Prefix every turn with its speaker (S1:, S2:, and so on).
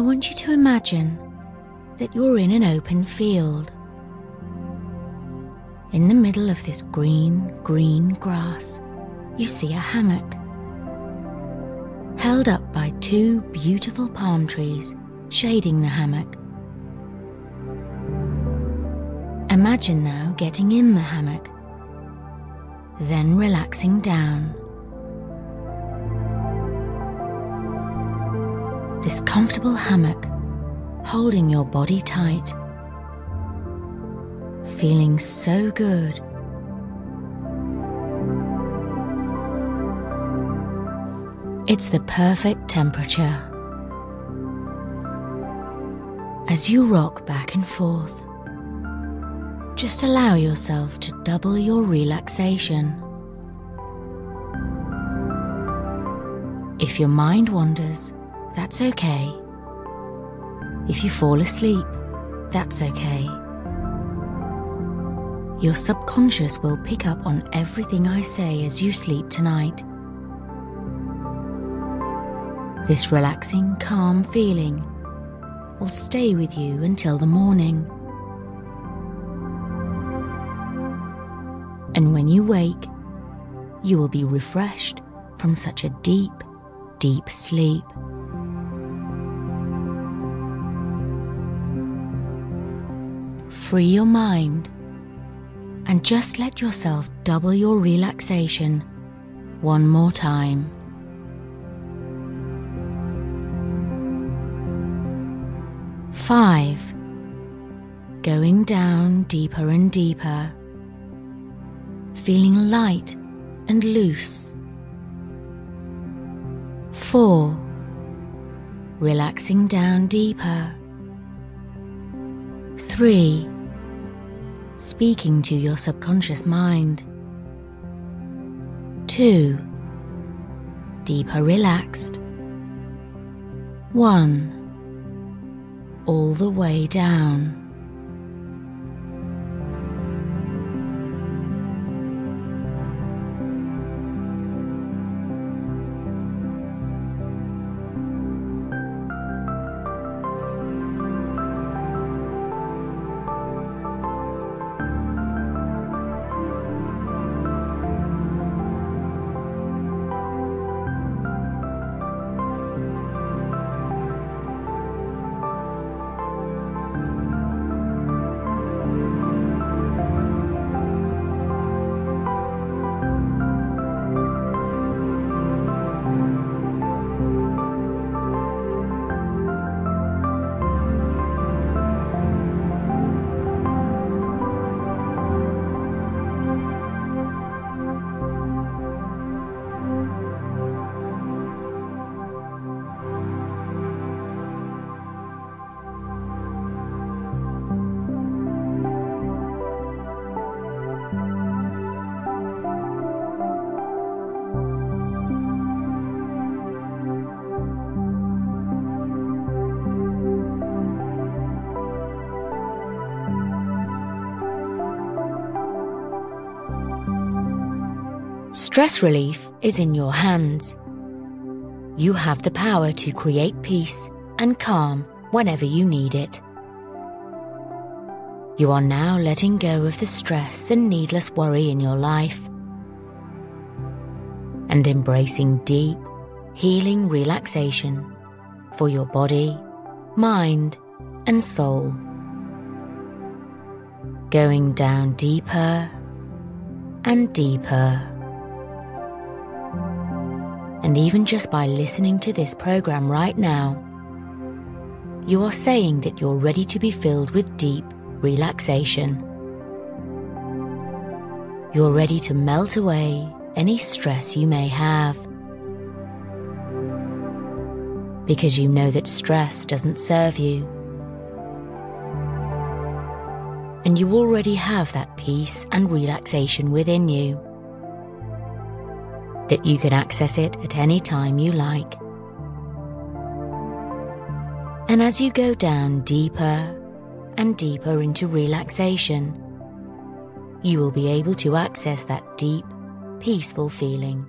S1: I want you to imagine that you're in an open field. In the middle of this green, green grass, you see a hammock. Held up by two beautiful palm trees shading the hammock. Imagine now getting in the hammock, then relaxing down. This comfortable hammock holding your body tight, feeling so good. It's the perfect temperature. As you rock back and forth, just allow yourself to double your relaxation. If your mind wanders, that's okay. If you fall asleep, that's okay. Your subconscious will pick up on everything I say as you sleep tonight. This relaxing, calm feeling will stay with you until the morning. And when you wake, you will be refreshed from such a deep, deep sleep. Free your mind and just let yourself double your relaxation one more time. Five. Going down deeper and deeper, feeling light and loose. Four. Relaxing down deeper. Three. Speaking to your subconscious mind. Two. Deeper relaxed. One all the way down. Stress relief is in your hands. You have the power to create peace and calm whenever you need it. You are now letting go of the stress and needless worry in your life and embracing deep, healing relaxation for your body, mind, and soul. Going down deeper and deeper. And even just by listening to this program right now, you are saying that you're ready to be filled with deep relaxation. You're ready to melt away any stress you may have. Because you know that stress doesn't serve you. And you already have that peace and relaxation within you that you can access it at any time you like. And as you go down deeper and deeper into relaxation, you will be able to access that deep, peaceful feeling